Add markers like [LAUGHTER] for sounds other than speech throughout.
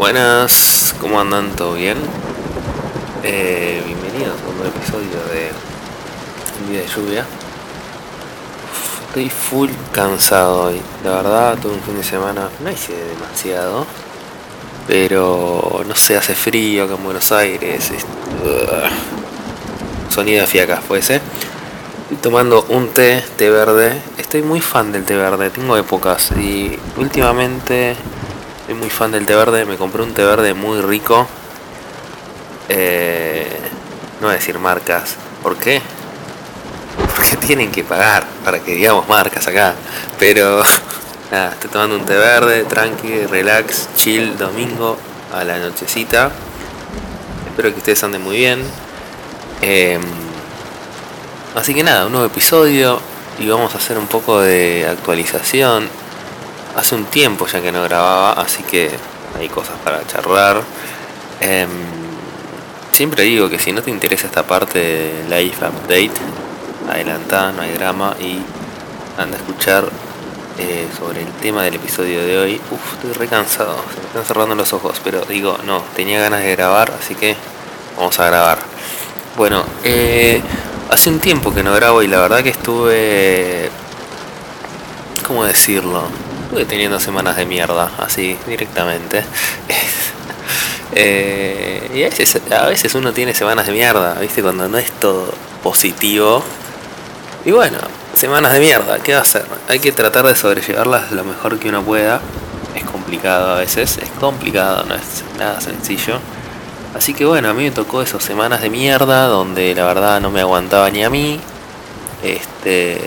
Buenas, ¿cómo andan? ¿Todo bien? Eh, bienvenidos a un nuevo episodio de Un día de lluvia. Estoy full cansado hoy. La verdad, tuve un fin de semana, no hice demasiado. Pero no sé, hace frío acá en Buenos Aires. es-. Sonido de fiacas, puede ser. Estoy tomando un té, té verde. Estoy muy fan del té verde, tengo épocas. Y últimamente soy muy fan del té verde. Me compré un té verde muy rico. Eh, no voy a decir marcas. ¿Por qué? Porque [LAUGHS] tienen que pagar para que digamos marcas acá. Pero [LAUGHS] estoy tomando un té verde, tranqui, relax, chill, domingo a la nochecita. Espero que ustedes anden muy bien. Em, así que nada, un nuevo episodio y vamos a hacer un poco de actualización. Hace un tiempo ya que no grababa, así que hay cosas para charlar. Em, siempre digo que si no te interesa esta parte de Life Update, adelantá, no hay drama y anda a escuchar eh, sobre el tema del episodio de hoy. Uf, estoy re cansado, se me están cerrando los ojos, pero digo, no, tenía ganas de grabar, así que vamos a grabar. Bueno, eh, hace un tiempo que no grabo y la verdad que estuve... ¿Cómo decirlo? Estuve teniendo semanas de mierda, así directamente. [LAUGHS] Eh, y a veces, a veces uno tiene semanas de mierda, ¿viste? Cuando no es todo positivo. Y bueno, semanas de mierda, ¿qué va a hacer? Hay que tratar de sobrellevarlas lo mejor que uno pueda. Es complicado a veces, es complicado, no es nada sencillo. Así que bueno, a mí me tocó esas semanas de mierda donde la verdad no me aguantaba ni a mí. Este.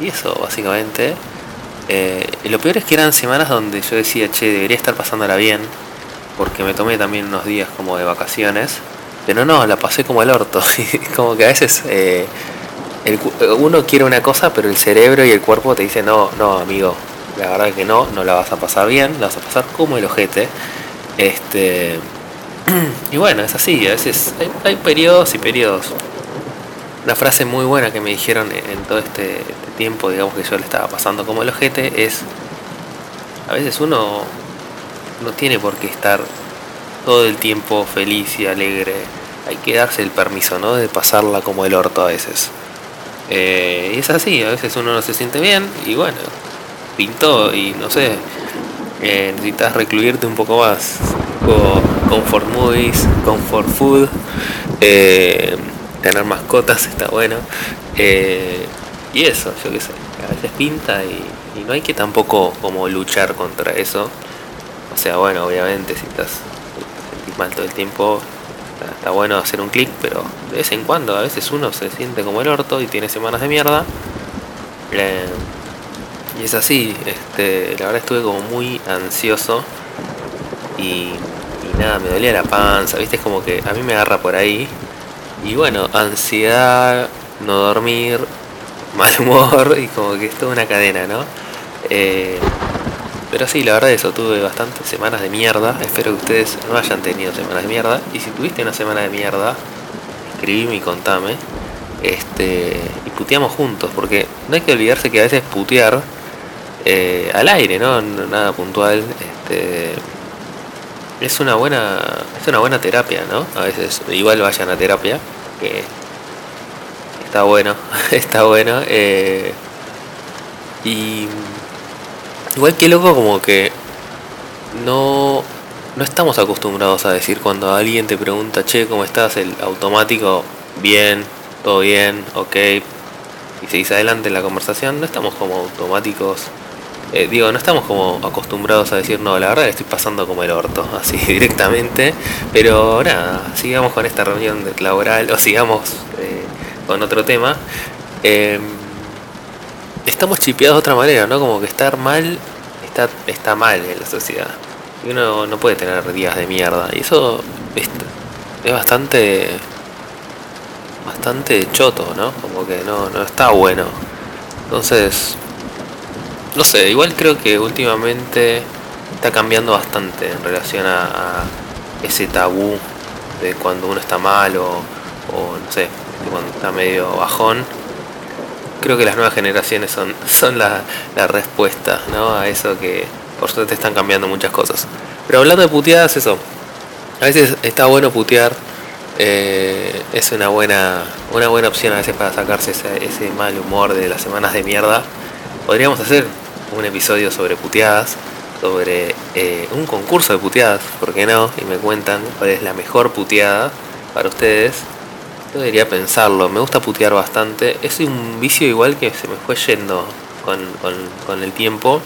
Y eso, básicamente. Eh, lo peor es que eran semanas donde yo decía, che, debería estar pasándola bien. Porque me tomé también unos días como de vacaciones. Pero no, la pasé como el orto. [LAUGHS] Como que a veces eh, cu- uno quiere una cosa, pero el cerebro y el cuerpo te dicen, no, no, amigo. La verdad que no, no la vas a pasar bien, la vas a pasar como el ojete. Este. [CLEARS THROAT] Y bueno, es así, a veces hay, hay periodos y periodos. Una frase muy buena que me dijeron en todo este, este tiempo, digamos que yo le estaba pasando como el ojete, es, a veces uno no tiene por qué estar todo el tiempo feliz y alegre. Hay que darse el permiso, ¿no? De pasarla como el orto a veces. Eh, y es así, a veces uno no se siente bien y bueno, pintó y no sé, eh, necesitas recluirte un poco más. Con comfort movies, comfort food, eh, tener mascotas está bueno. eh, y eso, yo qué sé, a veces pinta y, no hay que tampoco como luchar contra eso. O sea, bueno, obviamente si estás mal todo el tiempo, está, está bueno hacer un clic, pero de vez en cuando, a veces uno se siente como el orto y tiene semanas de mierda. Eh, y es así, este, la verdad estuve como muy ansioso y, y nada, me dolía la panza, viste, es como que a mí me agarra por ahí. Y bueno, ansiedad, no dormir, [LAUGHS] mal humor y como que es toda una cadena, ¿no? Eh, pero sí, la verdad eso, tuve bastantes semanas de mierda. Espero que ustedes no hayan tenido semanas de mierda. Y si tuviste una semana de mierda, escribime y contame. Este, y puteamos juntos, porque no hay que olvidarse que a veces putear eh, al aire, ¿no? Nada puntual. Este, es una buena es una buena terapia, ¿no? A veces igual vayan a terapia, que está bueno, [LAUGHS] está bueno. eh, y igual que loco como que no no estamos acostumbrados a decir cuando alguien te pregunta, che, ¿cómo estás? El automático, bien, todo bien, ok. Y seguís adelante en la conversación, no estamos como automáticos. Eh, digo, no estamos como acostumbrados a decir, no, la verdad que estoy pasando como el orto, [LAUGHS] así directamente. Pero nada, sigamos con esta reunión laboral o sigamos eh, con otro tema. Em, estamos chipeados de otra manera, ¿no? Como que estar mal está, está mal en la sociedad. Y uno no puede tener días de mierda. Y eso es, es bastante. bastante choto, ¿no? Como que no, no está bueno. Entonces. No sé, igual creo que últimamente está cambiando bastante en relación a, ese tabú de cuando uno está mal o, no sé, de cuando está medio bajón creo que las nuevas generaciones son, [LAUGHS] son la, la respuesta ¿no? a eso que por suerte están cambiando muchas cosas. Pero hablando de puteadas, eso. A veces está bueno putear. Eh, es una buena, una buena opción a veces para sacarse ese, mal humor de las semanas de mierda. Podríamos hacer un episodio sobre puteadas, sobre eh, un concurso de puteadas, ¿por qué no? Y me cuentan cuál es la mejor puteada para ustedes. Yo debería pensarlo, me gusta putear bastante. Es un vicio igual que se me fue yendo con, con el tiempo.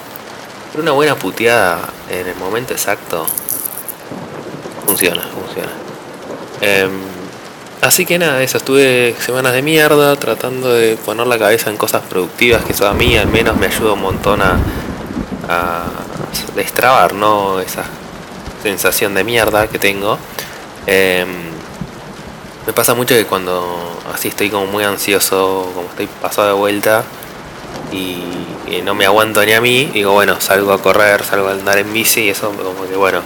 Pero una buena puteada en el momento exacto funciona, funciona. Em, así que nada, eso, estuve semanas de mierda tratando de poner la cabeza en cosas productivas, que eso a mí al menos me ayuda un montón a, destrabar, ¿no? Esa sensación de mierda que tengo. Em, me pasa mucho que cuando así estoy como muy ansioso, como estoy pasado de vuelta y, y no me aguanto ni a mí, digo, bueno, salgo a correr, salgo a andar en bici y eso como que, bueno,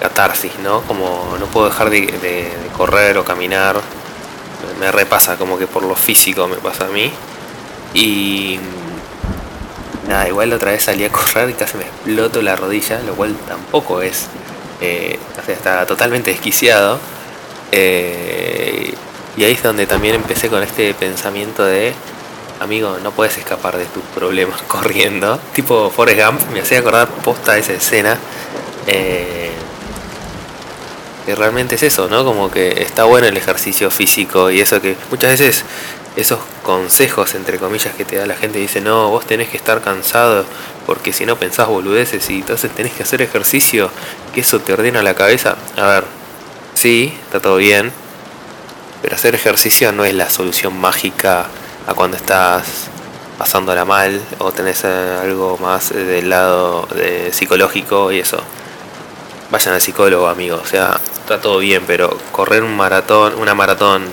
catarsis, ¿no? Como no puedo dejar de, correr o caminar. Me repasa como que por lo físico me pasa a mí. Y nada, igual otra vez salí a correr y casi me exploto la rodilla, lo cual tampoco es, eh, o sea, está totalmente desquiciado. Eh, y ahí es donde también empecé con este pensamiento de, amigo, no puedes escapar de tus problemas [LAUGHS] corriendo. Tipo Forrest Gump, me hacía acordar posta esa escena. Eh, que realmente es eso, ¿no? Como que está bueno el ejercicio físico y eso que muchas veces esos consejos, entre comillas, que te da la gente, dice, no, vos tenés que estar cansado porque si no pensás boludeces y entonces tenés que hacer ejercicio, que eso te ordena la cabeza. A ver, sí, está todo bien, pero hacer ejercicio no es la solución mágica a cuando estás pasándola mal o tenés algo más del lado de psicológico y eso. Vayan al psicólogo, amigo. O sea, está todo bien, pero correr un maratón, una maratón,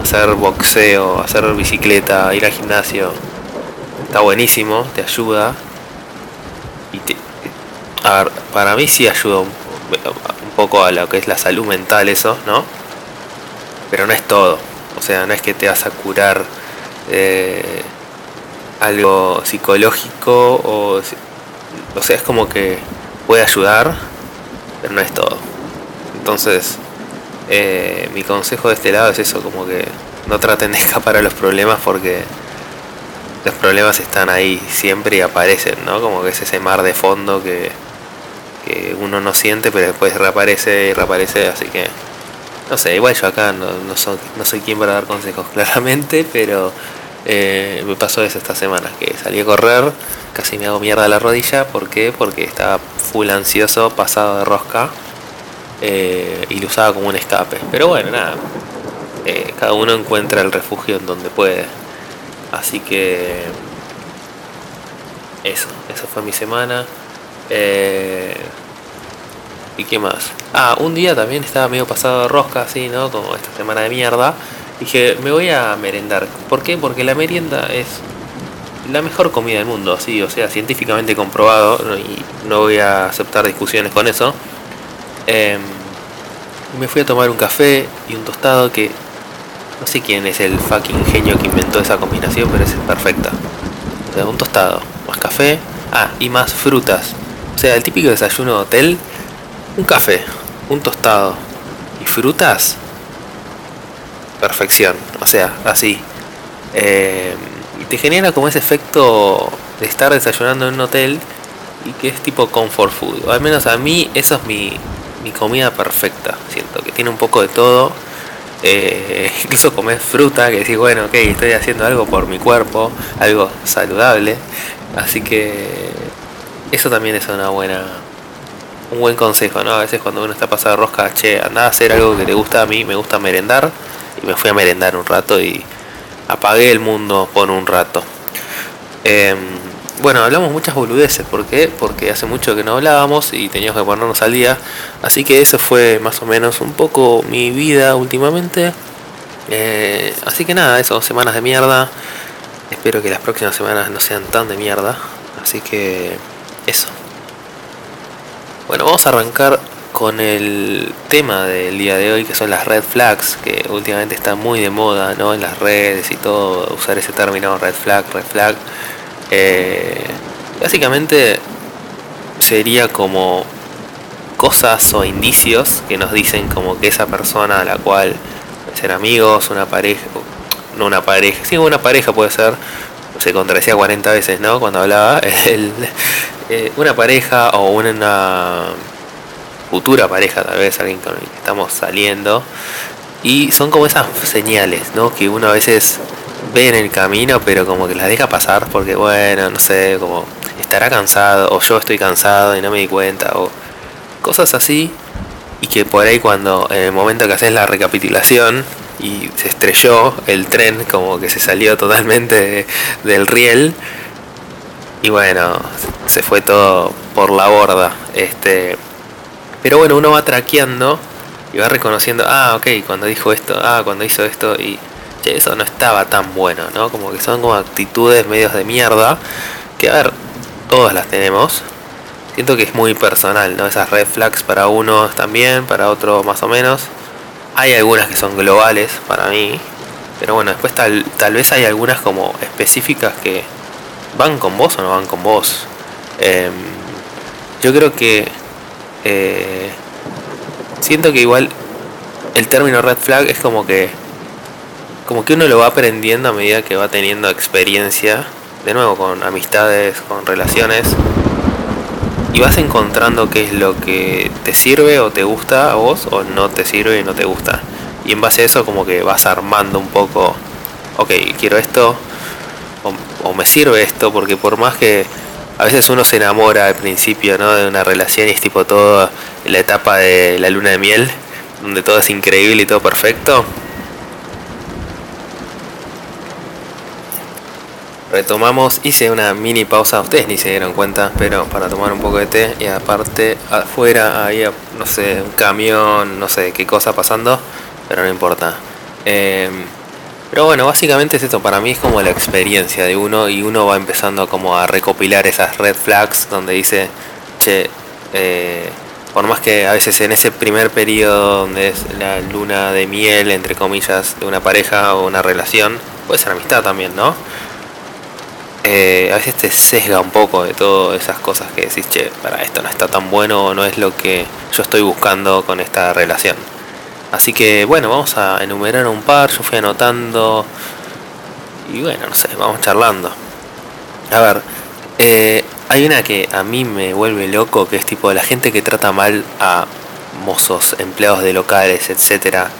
hacer boxeo, hacer bicicleta, ir al gimnasio, está buenísimo, te ayuda. Y te, para mí sí ayuda un, poco a lo que es la salud mental eso, ¿no? Pero no es todo. O sea, no es que te vas a curar eh, algo psicológico o... O sea, es como que puede ayudar, pero no es todo. Entonces, eh, mi consejo de este lado es eso, como que no traten de [LAUGHS] escapar a los problemas porque los problemas están ahí siempre y aparecen, ¿no? Como que es ese mar de fondo que, uno no siente, pero después reaparece y reaparece, así que no sé, igual yo acá no, soy, no quien para dar consejos [LAUGHS] claramente, pero eh, me pasó eso esta semana, que salí a correr, casi me hago mierda la rodilla, ¿por qué? Porque estaba full ansioso, pasado de rosca eh, y lo usaba como un escape. Pero bueno, nada, eh, cada uno encuentra el refugio en donde puede. Así que eso, eso fue mi semana. Eh, ¿Y qué más? Ah, un día también estaba medio pasado de rosca, así, ¿no? Como esta semana de mierda. Dije, me voy a merendar. ¿Por qué? Porque la merienda es la mejor comida del mundo, sí, o sea, científicamente comprobado, y no voy a aceptar discusiones con eso. Em, me fui a tomar un café y un tostado que no sé quién es el fucking genio que inventó esa combinación, pero es perfecta. O sea, un tostado, más café, ah, y más frutas. O sea, el típico desayuno de hotel, un café, un tostado y frutas. Perfección, o sea, así. Em, y te genera como ese efecto de estar desayunando en un hotel y que es tipo comfort food. O al menos a mí eso es mi, mi comida perfecta. Siento que tiene un poco de todo. Eh, [LAUGHS] incluso comer fruta, que decís, bueno, ok, estoy haciendo algo por mi cuerpo, algo saludable. Así que eso también es una buena, un buen consejo, ¿no? A veces cuando uno está pasado de rosca, che, anda a hacer algo que te gusta a mí, me gusta merendar. Y me fui a merendar un rato y apagué el mundo por un rato. Em, bueno, hablamos muchas boludeces. ¿Por qué? Porque hace mucho que no hablábamos y teníamos que ponernos al día. Así que eso fue más o menos un poco mi vida últimamente. Eh, así que nada, eso, semanas de mierda. Espero que las próximas semanas no sean tan de mierda. Así que eso. Bueno, vamos a arrancar con el tema del día de hoy, que son las red flags, que últimamente está muy de moda, ¿no? En las redes y todo, usar ese término red flag, red flag. Eh, básicamente sería como cosas o indicios que nos dicen como que esa persona a la cual ser amigos, una pareja, no una pareja, sí, una pareja puede ser, se contradecía 40 veces, ¿no? Cuando hablaba, [LAUGHS] eh, una pareja o una futura pareja, tal vez alguien con el que estamos saliendo, y son como esas señales, ¿no? Que uno a veces ve en el camino, pero como que las deja pasar porque, bueno, no sé, como estará cansado, o yo estoy cansado y no me di cuenta, o cosas así. Y que por ahí cuando, en el momento que haces la recapitulación y se estrelló el tren, como que se salió totalmente del riel. Y bueno, se fue todo por la borda. Este, pero bueno, uno va traqueando y va reconociendo, ah, ok, cuando dijo esto, ah, cuando hizo esto, y che, eso no estaba tan bueno, ¿no? Como que son como actitudes medios de mierda, que a ver, todas las tenemos. Siento que es muy personal, ¿no? Esas red flags para unos también, para otros más o menos. Hay algunas que son globales para mí, pero bueno, después tal, vez hay algunas como específicas que van con vos o no van con vos. Em, yo creo que eh, siento que igual el término red flag es como que como que uno lo va aprendiendo a medida que va teniendo experiencia, de nuevo con amistades, con relaciones, y vas encontrando qué es lo que te sirve o te gusta a vos o no te sirve y no te gusta. Y en base a eso como que vas armando un poco, ok, quiero esto o, me sirve esto, porque por más que a veces uno se enamora al principio ¿no? de una relación y es tipo todo la etapa de la luna de miel, donde todo es increíble y todo perfecto. Retomamos, hice una mini pausa, ustedes ni se dieron cuenta, pero para tomar un poco de té y aparte afuera había, no sé, un camión, no sé qué cosa pasando, pero no importa. Eh, pero bueno, básicamente es esto, para mí es como la experiencia de uno y uno va empezando como a recopilar esas red flags donde dice, che, eh, por más que a veces en ese primer periodo donde es la luna de miel, entre comillas, de una pareja o una relación, puede ser amistad también, ¿no? Eh, a veces te sesga un poco de todas esas cosas que decís, che, para esto no está tan bueno o no es lo que yo estoy buscando con esta relación. Así que bueno, vamos a enumerar un par, yo fui anotando y bueno, no sé, vamos charlando. A ver, eh, hay una que a mí me vuelve loco, que es tipo la gente que trata mal a mozos, empleados de locales, etcétera,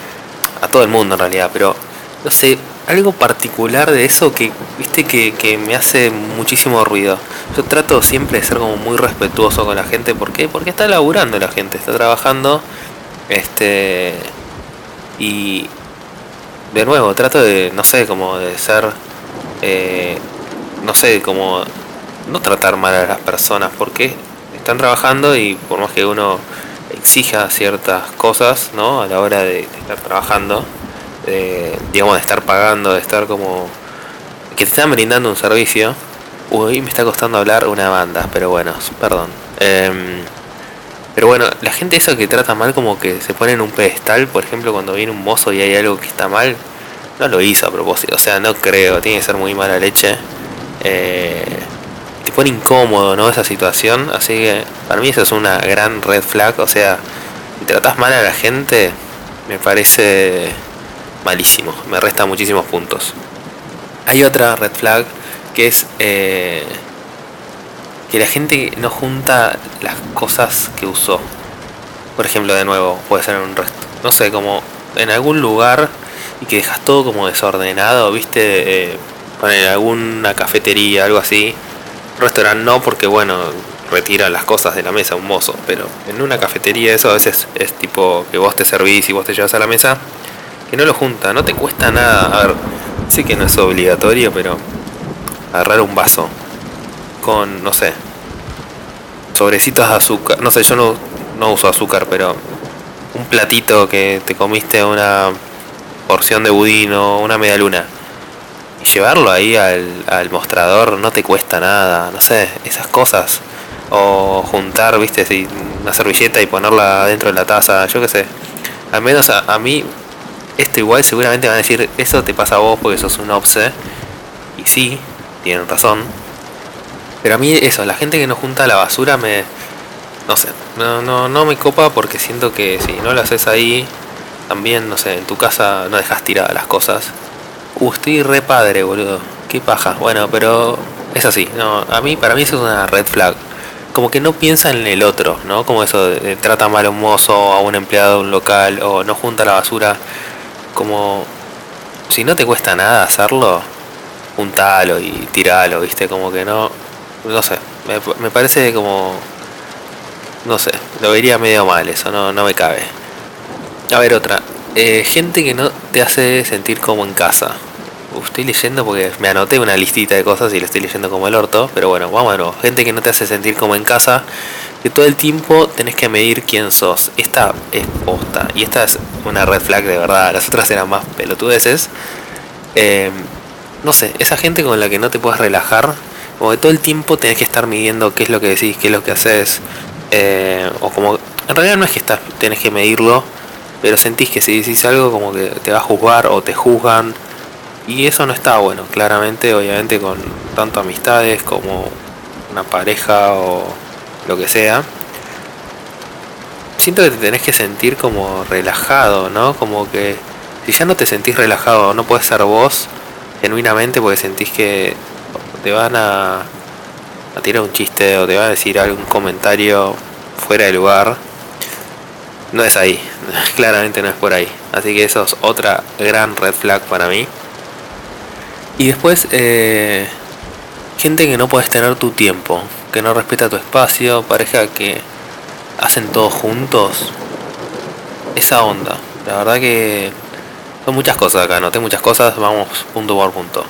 a todo el mundo en realidad, pero no sé, algo particular de eso que, viste, que, que, me hace muchísimo ruido. Yo trato siempre de ser como muy respetuoso con la gente, ¿por qué? Porque está laburando la gente, está trabajando, este, y de nuevo, trato de, no sé, como de ser, eh, no sé, como no tratar mal a las personas, porque están trabajando y por más que uno exija ciertas cosas, ¿no? A la hora de, estar trabajando, de, digamos, de estar pagando, de estar como... que te están brindando un servicio. Uy, me está costando hablar una banda, pero bueno, perdón. Eh, pero bueno, la gente esa que trata mal como que se pone en un pedestal, por ejemplo, cuando viene un mozo y hay algo que está mal, no lo hizo a propósito, o sea, no creo, tiene que ser muy mala leche. Eh, te pone incómodo, ¿no? Esa situación, así que para mí eso es una gran red flag, o sea, si tratas mal a la gente, me parece malísimo, me resta muchísimos puntos. Hay otra red flag que es... Eh, que la gente no junta las cosas que usó. Por ejemplo, de nuevo, puede ser un resto. No sé, como en algún lugar y que dejas todo como desordenado, viste, eh, en alguna cafetería, algo así. Restaurante no, porque bueno, retira las cosas de la mesa un mozo, pero en una cafetería eso a veces es tipo que vos te servís y vos te llevas a la mesa, que no lo junta, no te cuesta nada. A ver, sé que no es obligatorio, pero agarrar un vaso con, no sé, sobrecitos de azúcar. No sé, yo no, no uso azúcar, pero un platito que te comiste una porción de budín o una media luna. Y llevarlo ahí al, mostrador no te cuesta nada, no sé, esas cosas. O juntar, viste, si una servilleta y ponerla dentro de la taza, yo qué sé. Al menos a mí, esto igual seguramente van a decir, eso te pasa a vos porque sos un obse. Y sí, tienen razón, pero a mí eso, la gente que no junta la basura me... no sé, no, no, no me copa porque siento que si no lo haces ahí, también, no sé, en tu casa no dejas tiradas las cosas. Uh, estoy re padre, boludo. Qué paja. Bueno, pero es así. No, a mí, para mí eso es una red flag. Como que no piensa en el otro, ¿no? Como eso de, trata mal a un mozo, a un empleado de un local, o no junta la basura. Como si no te cuesta nada hacerlo, juntalo y tiralo, ¿viste? Como que no, no sé, me, parece como, no sé, lo vería medio mal eso, no, no me cabe. A ver, otra. Eh, gente que no te hace sentir como en casa. Estoy leyendo porque me anoté una listita de cosas y lo estoy leyendo como el orto. Pero bueno, vamos a ver. Gente que no te hace sentir como en casa. Que todo el tiempo tenés que medir quién sos. Esta es posta. Y esta es una red flag de verdad. Las otras eran más pelotudeces. Eh, no sé, esa gente con la que no te puedes relajar. Como que todo el tiempo tenés que estar midiendo qué es lo que decís, qué es lo que haces. Eh, o como. En realidad no es que estás, tenés que medirlo pero sentís que si decís algo como que te va a juzgar o te juzgan y eso no está bueno, claramente, obviamente con tanto amistades como una pareja o lo que sea. Siento que te tenés que sentir como relajado, ¿no? Como que si ya no te sentís relajado, no puedes ser vos genuinamente porque sentís que te van a, a tirar un chiste o te van a decir algún comentario fuera de lugar no es ahí, [LAUGHS] claramente no es por ahí. Así que eso es otra gran red flag para mí. Y después, eh, gente que no puedes tener tu tiempo, que no respeta tu espacio, pareja que hacen todo juntos. Esa onda. La verdad que son muchas cosas acá, noté muchas cosas, vamos punto por punto.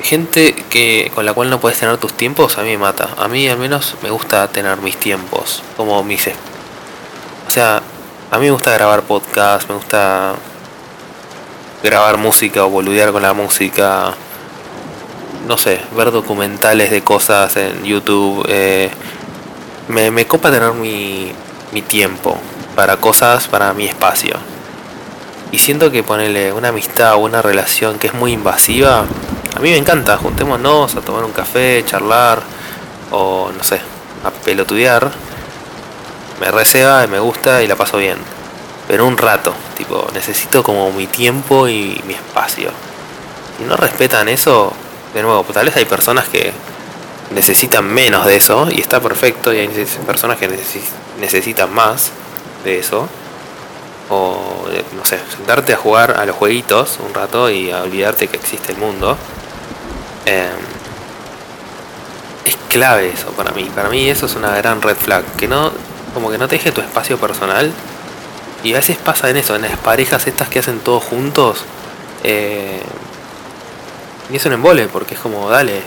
Gente que con la cual no puedes tener tus tiempos, a mí me mata. A mí al menos me gusta tener mis tiempos, como mis o sea, a mí me gusta grabar podcast, me gusta grabar música o boludear con la música. No sé, ver documentales de cosas en YouTube. Eh, me, me copa tener mi, mi tiempo para cosas, para mi espacio. Y siento que ponerle una amistad o una relación que es muy invasiva, a mí me encanta. Juntémonos a tomar un café, charlar o no sé, a pelotudear me receba, me gusta y la paso bien. Pero un rato, tipo, necesito como mi tiempo y mi espacio. Y no respetan eso, de nuevo, tal vez hay personas que necesitan menos de eso y está perfecto y hay personas que necesitan más de eso. O, no sé, sentarte a jugar a los jueguitos un rato y a olvidarte que existe el mundo. Em, es clave eso para mí. Para mí eso es una gran red flag. Que no como que no te deje tu espacio personal. Y a veces pasa en eso, en las parejas estas que hacen todo juntos. Eh, y es un embole, porque es como, dale.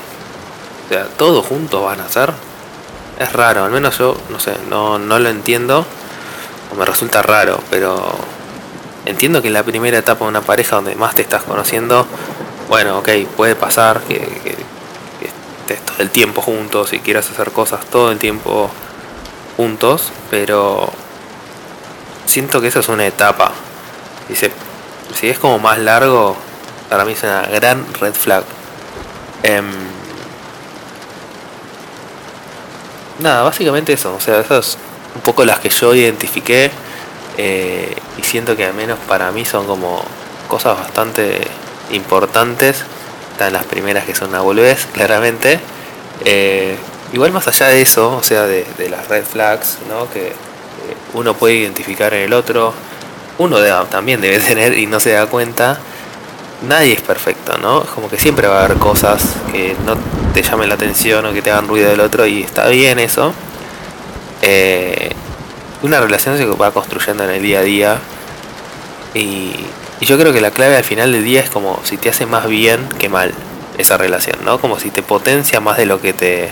O sea, todos juntos van a hacer. Es raro, al menos yo, no sé, no, no lo entiendo. O me resulta raro, pero entiendo que en la primera etapa de una pareja donde más te estás conociendo, bueno, ok, puede pasar que estés todo el tiempo juntos y quieras hacer cosas todo el tiempo juntos, pero siento que eso es una etapa. Dice, si es como más largo, para mí es una gran red flag. Em, nada, básicamente eso. O sea, esas un poco las que yo identifiqué. Eh, y siento que al menos para mí son como cosas bastante importantes. Están las primeras que son una boludez, claramente. Eh, Igual más allá de eso, o sea, de, las red flags, ¿no? Que uno puede identificar en el otro, uno también debe [LAUGHS] tener y no se da cuenta, nadie es perfecto, ¿no? Como que siempre va a haber cosas que no te llamen la atención o que te hagan ruido del otro y está bien eso. Eh, una relación se va construyendo en el día a día y, y yo creo que la clave al final del día es como si te hace más bien que mal esa relación, ¿no? Como si te potencia más de lo que te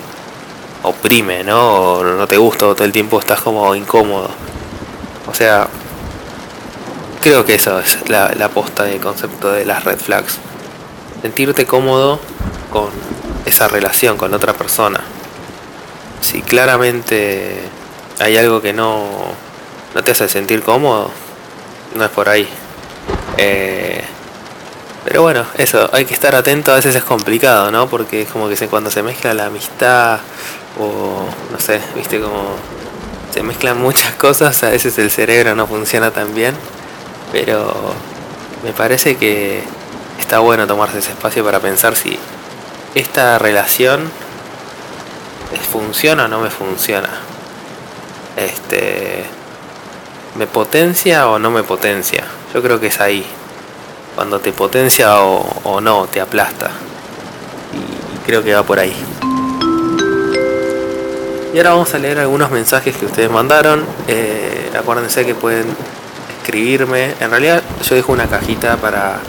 oprime, ¿no? O no te gusta o todo el tiempo estás como incómodo. O sea, creo que eso es la, la posta del concepto de las red flags. Sentirte cómodo con esa relación con otra persona. Si claramente hay algo que no, no te hace sentir cómodo, no es por ahí. Eh, pero bueno, eso, hay que estar atento, a veces es complicado, ¿no? Porque es como que cuando se mezcla la amistad o no sé, viste como se mezclan muchas [LAUGHS] cosas, a veces el cerebro no funciona tan bien, pero me parece que está bueno tomarse ese espacio para pensar si esta relación funciona o no me funciona. Este me potencia o no me potencia. Yo creo que es ahí. Cuando te potencia o, no, te aplasta. Y creo que va por ahí. Y ahora vamos a leer algunos mensajes que ustedes mandaron. Eh, acuérdense que pueden escribirme. En realidad yo dejo una cajita para,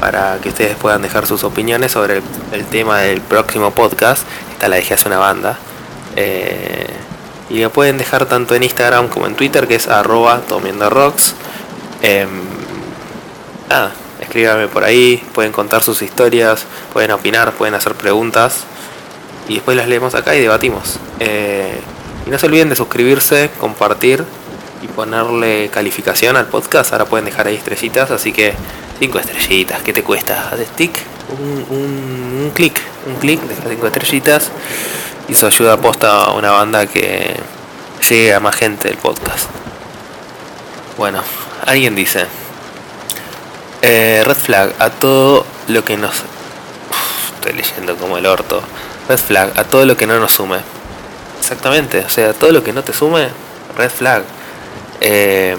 para que ustedes puedan dejar sus opiniones sobre el, tema del próximo podcast. Esta la dejé hace una banda. Eh, y me pueden dejar tanto en Instagram como en Twitter, que es arroba tomiendo rocks. Em, nada, escríbanme por ahí, pueden contar sus historias, pueden opinar, pueden hacer preguntas. Y después las leemos acá y debatimos. Eh, y no se olviden de suscribirse, compartir y ponerle calificación al podcast. Ahora pueden dejar ahí estrellitas, así que 5 estrellitas, ¿qué te cuesta? Haz stick, un, un, un clic, un clic, deja 5 estrellitas y eso ayuda a posta a una banda que llegue a más gente el podcast. Bueno, alguien dice, eh, red flag a todo lo que nos... estoy leyendo como el orto. Red flag a todo lo que no nos sume. Exactamente, o sea, todo lo que no te sume, red flag. Eh,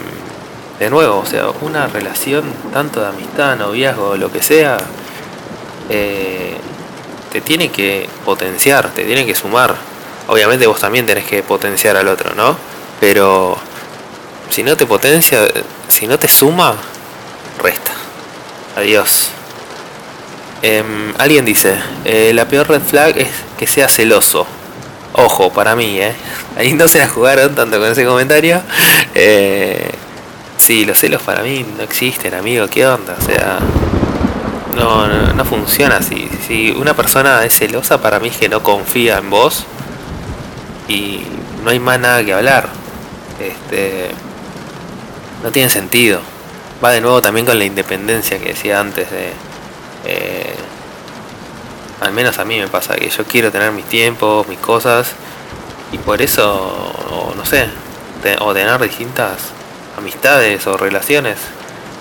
de nuevo, o sea, una relación tanto de amistad, noviazgo, lo que sea, eh, te tiene que potenciar, te tiene que sumar. Obviamente vos también tenés que potenciar al otro, ¿no? Pero si no te potencia, si no te suma, resta. Adiós. Em, alguien dice, eh, la peor red flag es que sea celoso. Ojo, para mí, ¿eh? Ahí no se la jugaron tanto con ese comentario. Eh, sí, los celos para mí no existen, amigo. ¿Qué onda? O sea, no, no, funciona así. Si una persona es celosa, para mí es que no confía en vos y no hay más nada que hablar. Este, no tiene sentido. Va de nuevo también con la independencia que decía antes de... Eh, al menos a mí me pasa que yo quiero tener mis tiempos, mis cosas y por eso, no sé, o tener distintas amistades o relaciones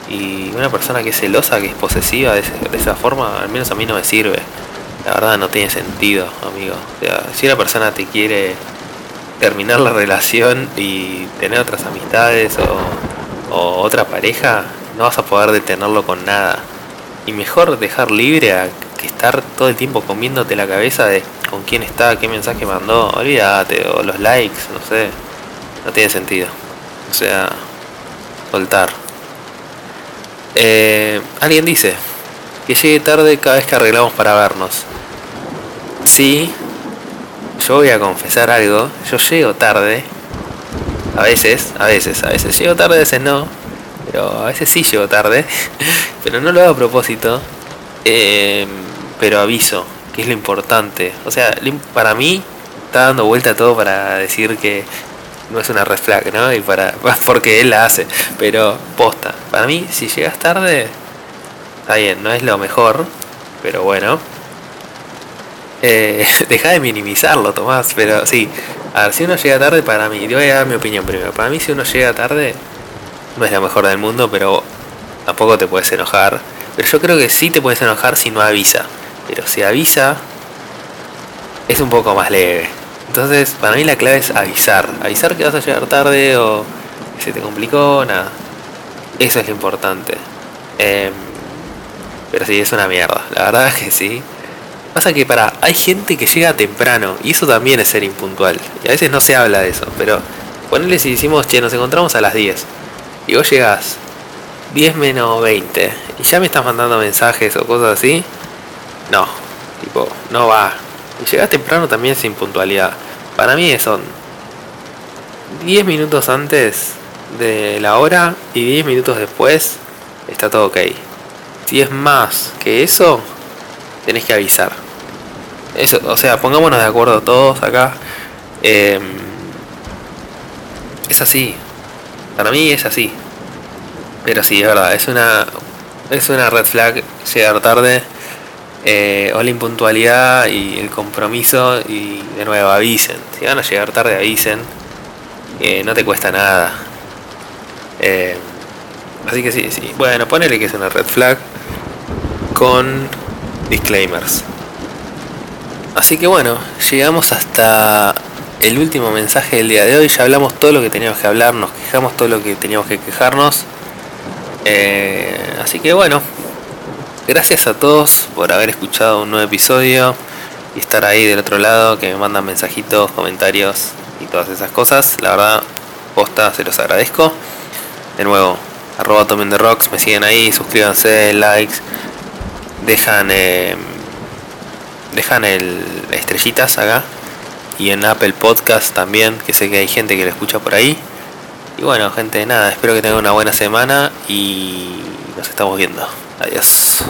y una persona que es celosa, que es posesiva de, esa forma, al menos a mí no me sirve. La verdad no tiene sentido, amigo. O sea, si una persona te quiere terminar la relación y tener otras amistades o, o otra pareja, no vas a poder detenerlo con nada. Y mejor dejar libre a que estar todo el tiempo comiéndote la cabeza de con quién está, qué mensaje mandó, olvídate, o los likes, no sé. No tiene sentido. O sea, soltar. Eh, alguien dice que llegue tarde cada vez que arreglamos para vernos. Sí, yo voy a confesar algo. Yo llego tarde. A veces, a veces, a veces llego tarde, a veces no. Pero a veces sí llego tarde. [LAUGHS] pero no lo hago a propósito. Eh, pero aviso, que es lo importante. O sea, para mí está dando vuelta todo para decir que no es una red flag, ¿no? Y [LAUGHS] para, porque él la hace. Pero posta, para mí, si llegas tarde, está bien, no es lo mejor, pero bueno. Eh, [LAUGHS] deja de minimizarlo, Tomás, pero sí. A ver, si uno llega tarde, para mí, yo voy a dar mi opinión primero. Para mí, si uno llega tarde, no es lo mejor del mundo, pero tampoco te puedes enojar. Pero yo creo que sí te puedes enojar si no avisa. Pero si avisa, es un poco más leve. Entonces, para mí la clave es avisar. Avisar que vas a llegar tarde o que se te complicó, nada. Eso es lo importante. Em, pero sí, es una mierda. La verdad es que sí. Pasa que para, hay gente que llega temprano y eso también es ser impuntual. Y a veces no se habla de eso, pero ponele si decimos, che, nos encontramos a las 10. Y vos llegás 10 menos 20 y ya me estás mandando mensajes o cosas así. No, tipo, no va. Y llegas temprano también sin puntualidad. Para mí son 10 minutos antes de la hora y 10 minutos después está todo ok. Si es más que eso, tenés que avisar. Eso, o sea, pongámonos de acuerdo todos acá. Em, es así. Para mí es así. Pero sí, es verdad, es una es una red flag llegar tarde eh, o la impuntualidad y el compromiso y de nuevo avisen. Si van a llegar tarde avisen. Eh, no te cuesta nada. Eh, así que sí, sí. Bueno, ponele que es una red flag con disclaimers. Así que bueno, llegamos hasta el último mensaje del día de hoy. Ya hablamos todo lo que teníamos que hablar, nos quejamos todo lo que teníamos que quejarnos. Eh, así que bueno, gracias a todos por haber escuchado un nuevo episodio y estar ahí del otro lado, que me mandan mensajitos, comentarios y todas esas cosas. La verdad, posta, se los agradezco. De nuevo, arroba tomen de rocks, me siguen ahí, suscríbanse, likes, dejan... Eh, dejan el estrellitas acá y en Apple Podcast también, que sé que hay gente que lo escucha por ahí. Y bueno, gente, nada, espero que tengan una buena semana y nos estamos viendo. Adiós.